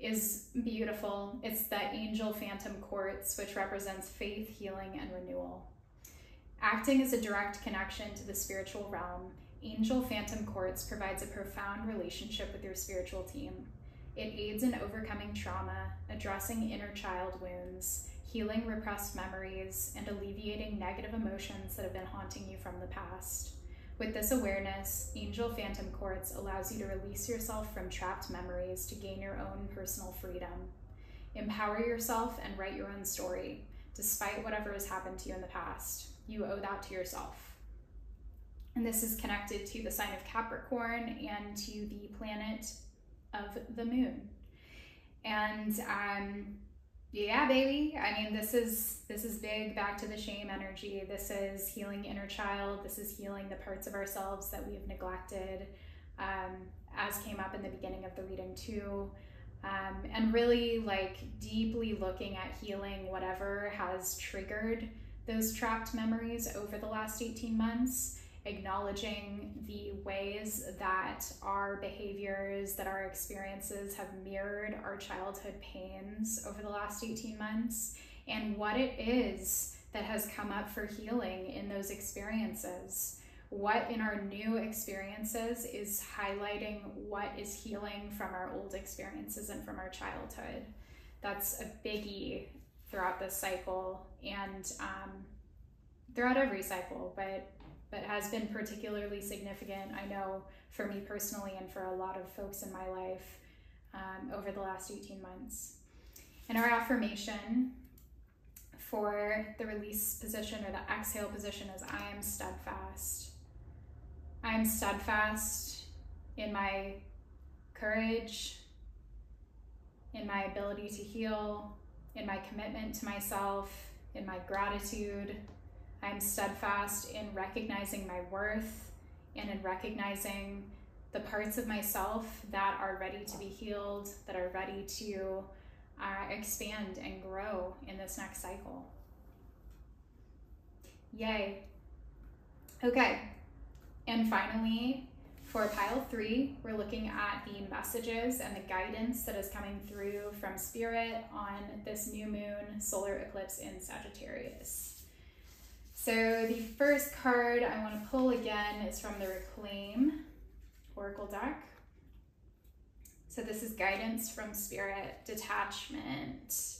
is beautiful. It's the Angel Phantom Quartz, which represents faith, healing, and renewal. Acting as a direct connection to the spiritual realm, Angel Phantom Quartz provides a profound relationship with your spiritual team. It aids in overcoming trauma, addressing inner child wounds, healing repressed memories, and alleviating negative emotions that have been haunting you from the past. With this awareness, Angel Phantom Quartz allows you to release yourself from trapped memories to gain your own personal freedom. Empower yourself and write your own story, despite whatever has happened to you in the past. You owe that to yourself. And this is connected to the sign of Capricorn and to the planet of the moon. And um, yeah baby. I mean this is this is big. Back to the shame energy. This is healing inner child. This is healing the parts of ourselves that we have neglected um, as came up in the beginning of the reading too. Um, and really like deeply looking at healing whatever has triggered those trapped memories over the last 18 months acknowledging the ways that our behaviors, that our experiences have mirrored our childhood pains over the last 18 months, and what it is that has come up for healing in those experiences. What in our new experiences is highlighting what is healing from our old experiences and from our childhood. That's a biggie throughout this cycle and um, throughout every cycle, but but has been particularly significant, I know, for me personally and for a lot of folks in my life um, over the last 18 months. And our affirmation for the release position or the exhale position is I am steadfast. I am steadfast in my courage, in my ability to heal, in my commitment to myself, in my gratitude, I'm steadfast in recognizing my worth and in recognizing the parts of myself that are ready to be healed, that are ready to uh, expand and grow in this next cycle. Yay. Okay. And finally, for pile three, we're looking at the messages and the guidance that is coming through from Spirit on this new moon solar eclipse in Sagittarius. So, the first card I want to pull again is from the Reclaim Oracle deck. So, this is guidance from Spirit, detachment,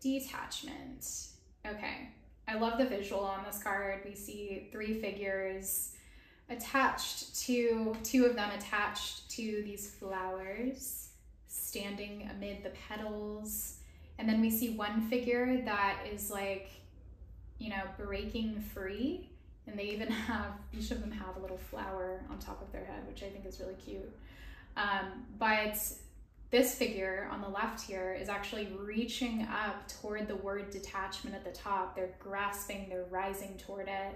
detachment. Okay, I love the visual on this card. We see three figures attached to, two of them attached to these flowers, standing amid the petals. And then we see one figure that is like, you know, breaking free. And they even have, each of them have a little flower on top of their head, which I think is really cute. Um, but this figure on the left here is actually reaching up toward the word detachment at the top. They're grasping, they're rising toward it.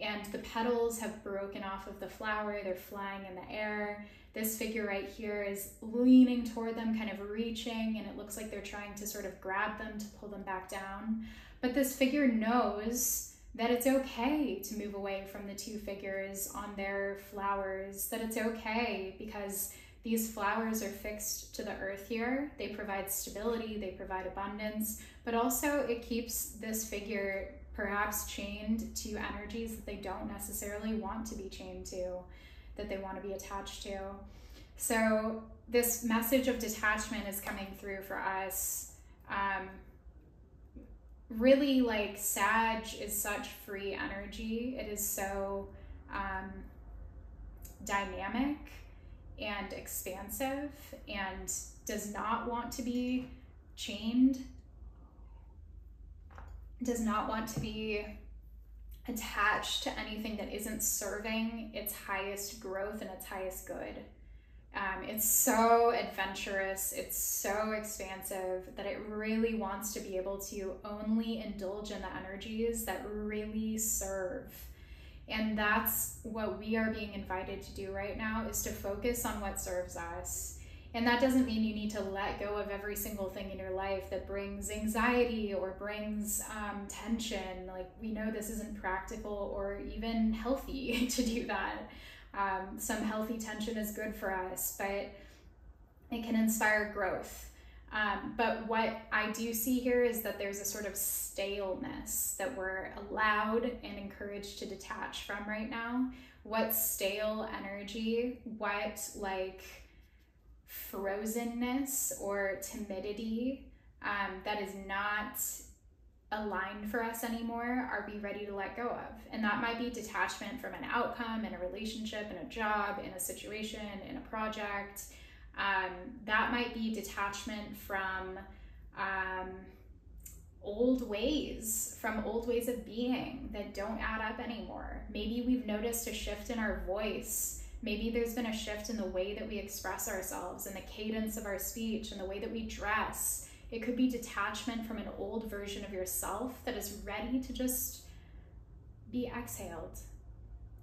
And the petals have broken off of the flower, they're flying in the air. This figure right here is leaning toward them, kind of reaching, and it looks like they're trying to sort of grab them to pull them back down. But this figure knows that it's okay to move away from the two figures on their flowers, that it's okay because these flowers are fixed to the earth here. They provide stability, they provide abundance, but also it keeps this figure perhaps chained to energies that they don't necessarily want to be chained to, that they want to be attached to. So, this message of detachment is coming through for us. Um, really, like Sag is such free energy, it is so um, dynamic and expansive and does not want to be chained, does not want to be attached to anything that isn't serving its highest growth and its highest good. Um, it's so adventurous, it's so expansive that it really wants to be able to only indulge in the energies that really serve and that's what we are being invited to do right now is to focus on what serves us. And that doesn't mean you need to let go of every single thing in your life that brings anxiety or brings um, tension. Like, we know this isn't practical or even healthy to do that. Um, some healthy tension is good for us, but it can inspire growth. Um, but what I do see here is that there's a sort of staleness that we're allowed and encouraged to detach from right now. What stale energy, what like frozenness or timidity um, that is not aligned for us anymore are we ready to let go of? And that might be detachment from an outcome in a relationship, in a job, in a situation, in a project. Um, that might be detachment from um, old ways, from old ways of being that don't add up anymore. Maybe we've noticed a shift in our voice. Maybe there's been a shift in the way that we express ourselves and the cadence of our speech and the way that we dress. It could be detachment from an old version of yourself that is ready to just be exhaled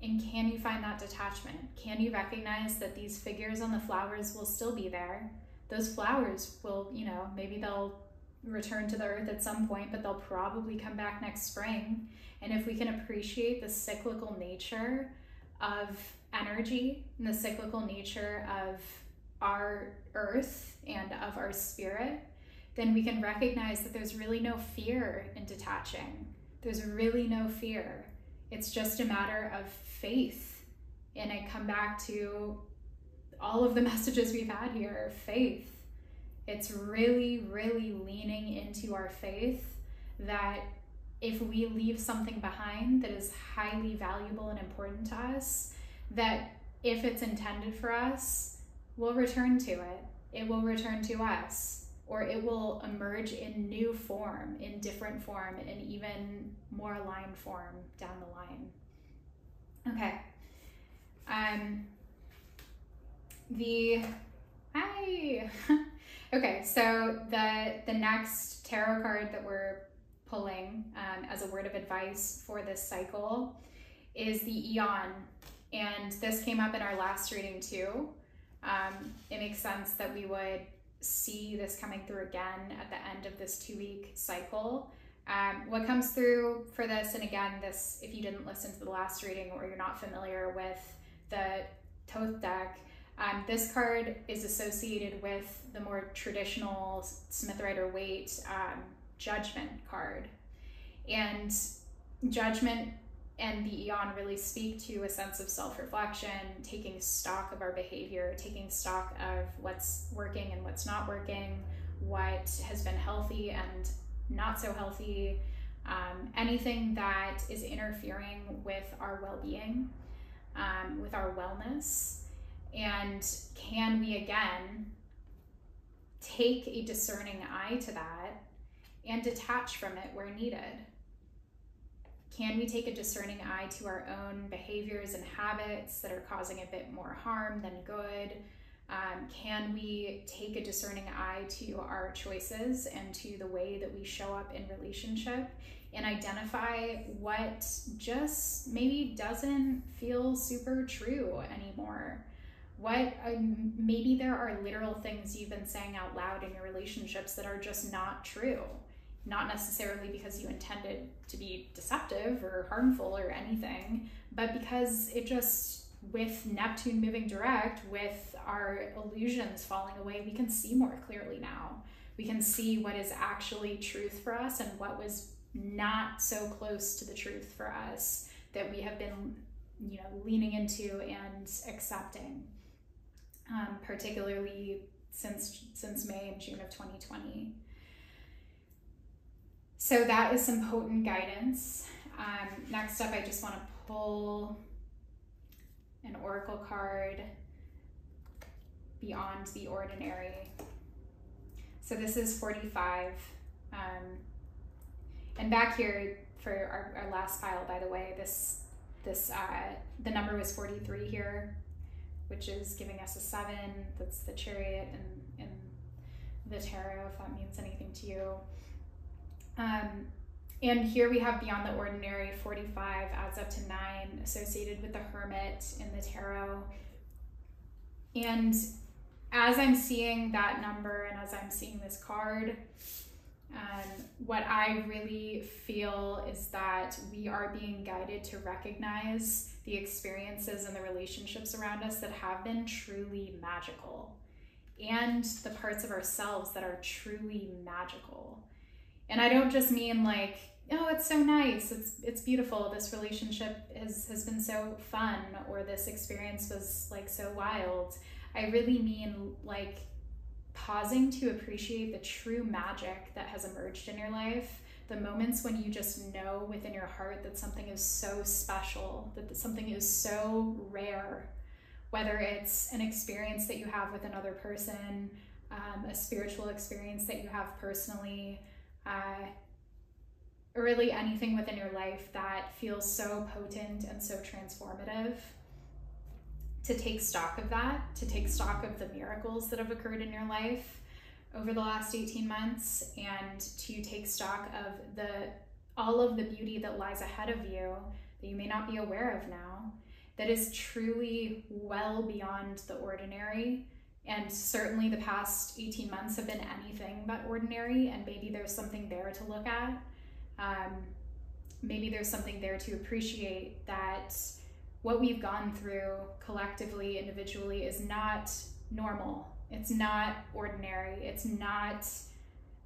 and can you find that detachment? Can you recognize that these figures on the flowers will still be there? Those flowers will, you know, maybe they'll return to the earth at some point, but they'll probably come back next spring. And if we can appreciate the cyclical nature of energy and the cyclical nature of our earth and of our spirit, then we can recognize that there's really no fear in detaching. There's really no fear. It's just a matter of faith. And I come back to all of the messages we've had here faith. It's really, really leaning into our faith that if we leave something behind that is highly valuable and important to us, that if it's intended for us, we'll return to it. It will return to us or it will emerge in new form, in different form, in even more aligned form down the line. Okay. Um, the hi. okay, so the the next tarot card that we're pulling um, as a word of advice for this cycle is the Aeon, and this came up in our last reading too. Um, it makes sense that we would see this coming through again at the end of this two week cycle Um, what comes through for this, and again, this if you didn't listen to the last reading or you're not familiar with the Thoth deck, um, this card is associated with the more traditional Smith Rider Waite um, judgment card. And judgment and the Aeon really speak to a sense of self reflection, taking stock of our behavior, taking stock of what's working and what's not working, what has been healthy and not so healthy, um, anything that is interfering with our well being, um, with our wellness. And can we again take a discerning eye to that and detach from it where needed? Can we take a discerning eye to our own behaviors and habits that are causing a bit more harm than good? Um, can we take a discerning eye to our choices and to the way that we show up in relationship and identify what just maybe doesn't feel super true anymore? What um, maybe there are literal things you've been saying out loud in your relationships that are just not true not necessarily because you intended to be deceptive or harmful or anything, but because it just, with Neptune moving direct, with our illusions falling away, we can see more clearly now. We can see what is actually truth for us and what was not so close to the truth for us that we have been, you know, leaning into and accepting, um, particularly since since May and June of 2020. So that is some potent guidance. Um, next up, I just want to pull an oracle card beyond the ordinary. So this is 45. Um, and back here for our, our, last file, by the way, this this uh, the number was 43 here, which is giving us a seven. That's the chariot and in the tarot, if that means anything to you. Um, and here we have Beyond the Ordinary, 45 adds up to nine, associated with the Hermit in the tarot. And as I'm seeing that number and as I'm seeing this card, um, what I really feel is that we are being guided to recognize the experiences and the relationships around us that have been truly magical and the parts of ourselves that are truly magical. And I don't just mean like, oh, it's so nice, it's it's beautiful, this relationship has has been so fun, or this experience was like so wild. I really mean like pausing to appreciate the true magic that has emerged in your life. The moments when you just know within your heart that something is so special, that something is so rare, whether it's an experience that you have with another person, um, a spiritual experience that you have personally, uh, really anything within your life that feels so potent and so transformative to take stock of that, to take stock of the miracles that have occurred in your life over the last 18 months and to take stock of the all of the beauty that lies ahead of you that you may not be aware of now that is truly well beyond the ordinary and certainly the past 18 months have been anything but ordinary, and maybe there's something there to look at. Um, maybe there's something there to appreciate that what we've gone through collectively, individually, is not normal. It's not ordinary. It's not,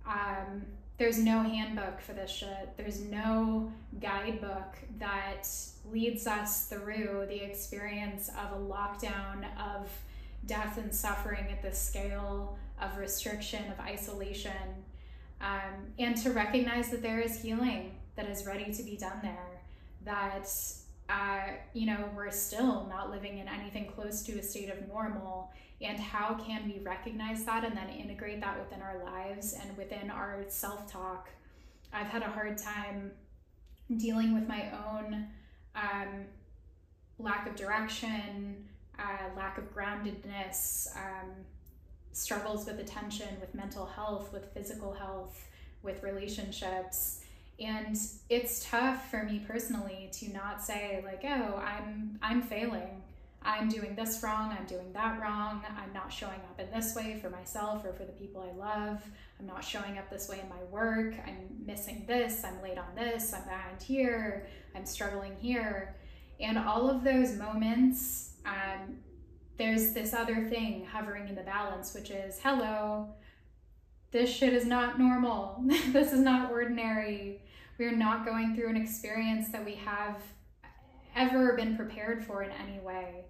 um, there's no handbook for this shit. There's no guidebook that leads us through the experience of a lockdown, of death and suffering at the scale of restriction, of isolation, um, and to recognize that there is healing that is ready to be done there, that uh, you know, we're still not living in anything close to a state of normal. And how can we recognize that and then integrate that within our lives and within our self talk? I've had a hard time dealing with my own um, lack of direction, uh, lack of groundedness, um, struggles with attention, with mental health, with physical health, with relationships. And it's tough for me personally to not say like, "Oh, I'm I'm failing. I'm doing this wrong, I'm doing that wrong, I'm not showing up in this way for myself or for the people I love, I'm not showing up this way in my work, I'm missing this, I'm late on this, I'm behind here, I'm struggling here. And all of those moments, um, there's this other thing hovering in the balance, which is hello, this shit is not normal. this is not ordinary. We're not going through an experience that we have ever been prepared for in any way.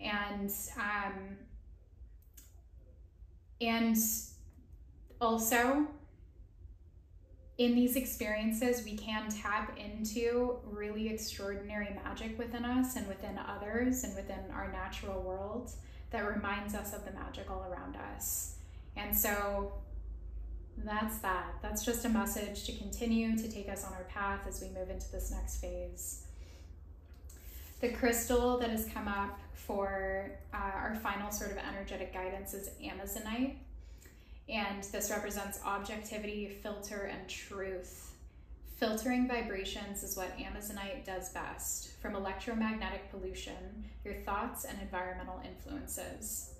And um, and also in these experiences, we can tap into really extraordinary magic within us and within others and within our natural world that reminds us of the magic all around us. And so that's that. That's just a message to continue to take us on our path as we move into this next phase. The crystal that has come up for uh, our final sort of energetic guidance is Amazonite. And this represents objectivity, filter, and truth. Filtering vibrations is what Amazonite does best from electromagnetic pollution, your thoughts, and environmental influences.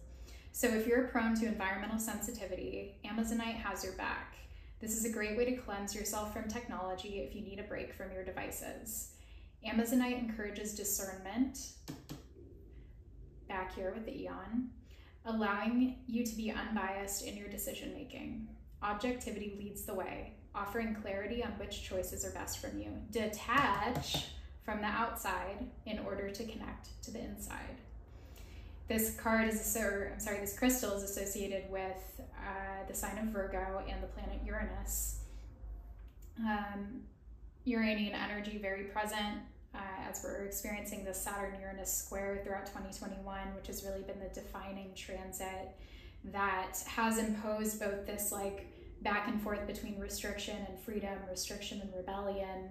So if you're prone to environmental sensitivity, Amazonite has your back. This is a great way to cleanse yourself from technology if you need a break from your devices. Amazonite encourages discernment, back here with the Aeon, allowing you to be unbiased in your decision making. Objectivity leads the way, offering clarity on which choices are best from you. Detach from the outside in order to connect to the inside. This card is, or I'm sorry, this crystal is associated with uh, the sign of Virgo and the planet Uranus. Um, Uranian energy very present uh, as we're experiencing the Saturn Uranus square throughout 2021, which has really been the defining transit that has imposed both this like back and forth between restriction and freedom, restriction and rebellion.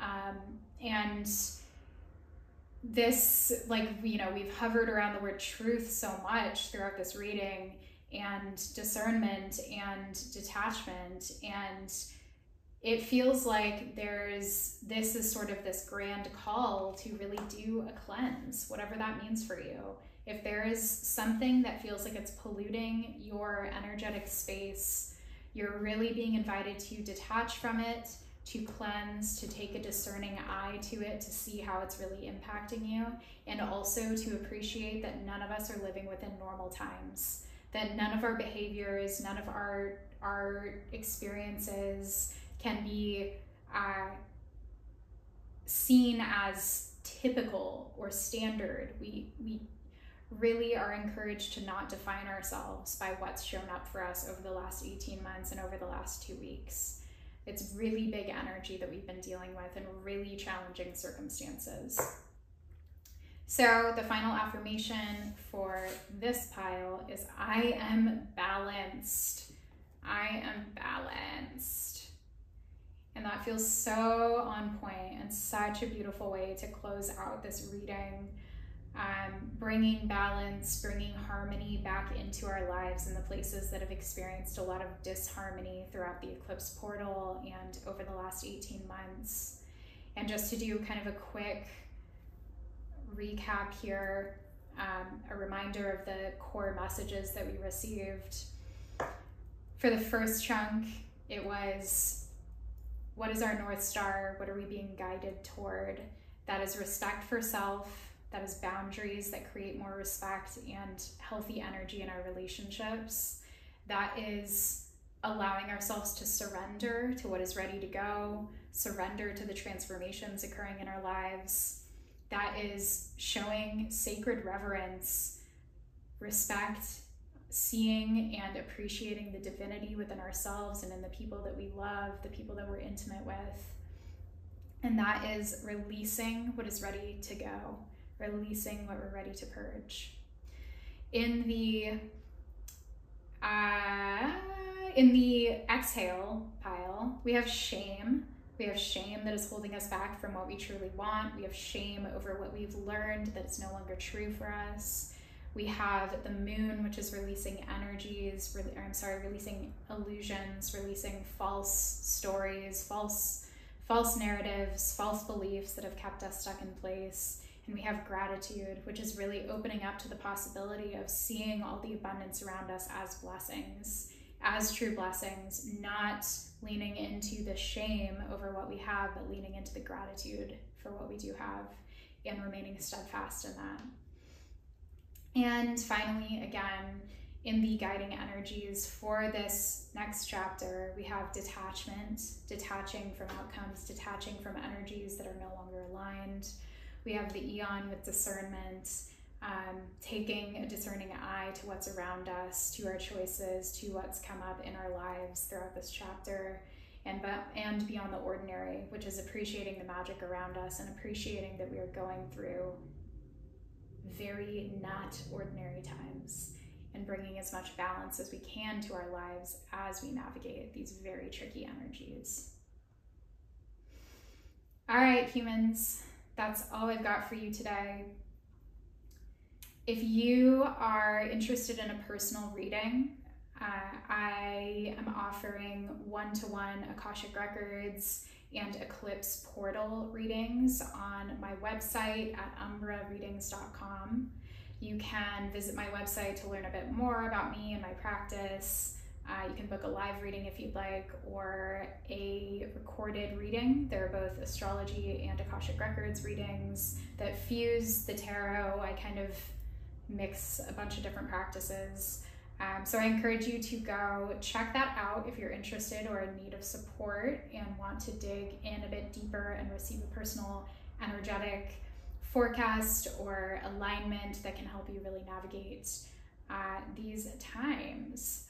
Um, and this like you know we've hovered around the word truth so much throughout this reading and discernment and detachment and it feels like there's this is sort of this grand call to really do a cleanse whatever that means for you if there is something that feels like it's polluting your energetic space you're really being invited to detach from it to cleanse, to take a discerning eye to it, to see how it's really impacting you, and also to appreciate that none of us are living within normal times. That none of our behaviors, none of our our experiences can be uh, seen as typical or standard. We we really are encouraged to not define ourselves by what's shown up for us over the last 18 months and over the last two weeks it's really big energy that we've been dealing with in really challenging circumstances. So, the final affirmation for this pile is I am balanced. I am balanced. And that feels so on point and such a beautiful way to close out this reading um, bringing balance, bringing harmony back into our lives in the places that have experienced a lot of disharmony throughout the eclipse portal and over the last 18 months. And just to do kind of a quick recap here, um, a reminder of the core messages that we received. For the first chunk, it was what is our North Star? What are we being guided toward? That is respect for self that is boundaries that create more respect and healthy energy in our relationships. That is allowing ourselves to surrender to what is ready to go, surrender to the transformations occurring in our lives. That is showing sacred reverence, respect, seeing and appreciating the divinity within ourselves and in the people that we love, the people that we're intimate with. And that is releasing what is ready to go releasing what we're ready to purge. In the uh, in the exhale pile, we have shame. We have shame that is holding us back from what we truly want. We have shame over what we've learned that is no longer true for us. We have the moon, which is releasing energies, re- I'm sorry, releasing illusions, releasing false stories, false false narratives, false beliefs that have kept us stuck in place And we have gratitude, which is really opening up to the possibility of seeing all the abundance around us as blessings, as true blessings, not leaning into the shame over what we have, but leaning into the gratitude for what we do have and remaining steadfast in that. And finally, again, in the guiding energies for this next chapter, we have detachment, detaching from outcomes, detaching from energies that are no longer aligned. We have the Aeon with discernment, um, taking a discerning eye to what's around us, to our choices, to what's come up in our lives throughout this chapter, and and beyond the ordinary, which is appreciating the magic around us and appreciating that we are going through very not ordinary times and bringing as much balance as we can to our lives as we navigate these very tricky energies. All right, humans, that's all I've got for you today. If you are interested in a personal reading, uh, I am offering one to one Akashic Records and Eclipse Portal readings on my website at umbrareadings.com. You can visit my website to learn a bit more about me and my practice. Uh, you can book a live reading if you'd like, or a recorded reading. There are both astrology and Akashic Records readings that fuse the tarot. I kind of mix a bunch of different practices. Um, so I encourage you to go check that out if you're interested or in need of support and want to dig in a bit deeper and receive a personal energetic forecast or alignment that can help you really navigate uh, these times.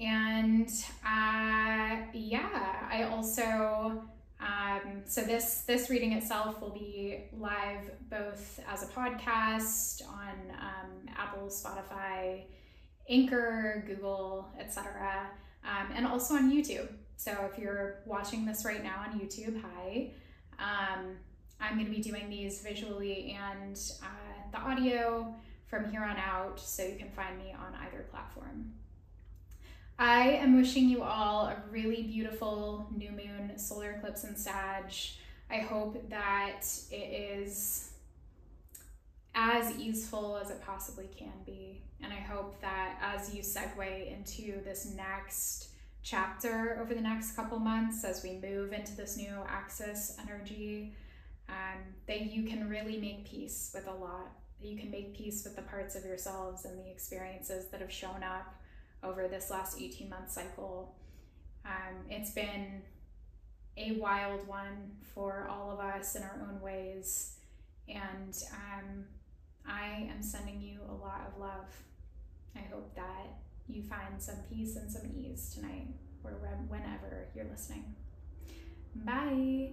And uh, yeah, I also um, so this this reading itself will be live both as a podcast on um, Apple, Spotify, Anchor, Google, etc., um, and also on YouTube. So if you're watching this right now on YouTube, hi. Um, I'm going to be doing these visually and uh, the audio from here on out, so you can find me on either platform. I am wishing you all a really beautiful new moon solar eclipse in Sag. I hope that it is as easeful as it possibly can be. And I hope that as you segue into this next chapter over the next couple months, as we move into this new axis energy, um, that you can really make peace with a lot. That you can make peace with the parts of yourselves and the experiences that have shown up over this last 18 month cycle. Um, it's been a wild one for all of us in our own ways. And um, I am sending you a lot of love. I hope that you find some peace and some ease tonight or whenever you're listening. Bye.